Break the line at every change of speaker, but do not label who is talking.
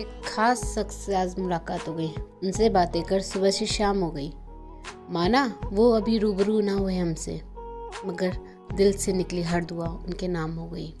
एक खास शख्स से आज मुलाकात हो गई। उनसे बातें कर सुबह से शाम हो गई। माना वो अभी रूबरू ना हुए हमसे, मगर दिल से निकली हर दुआ उनके नाम हो गई।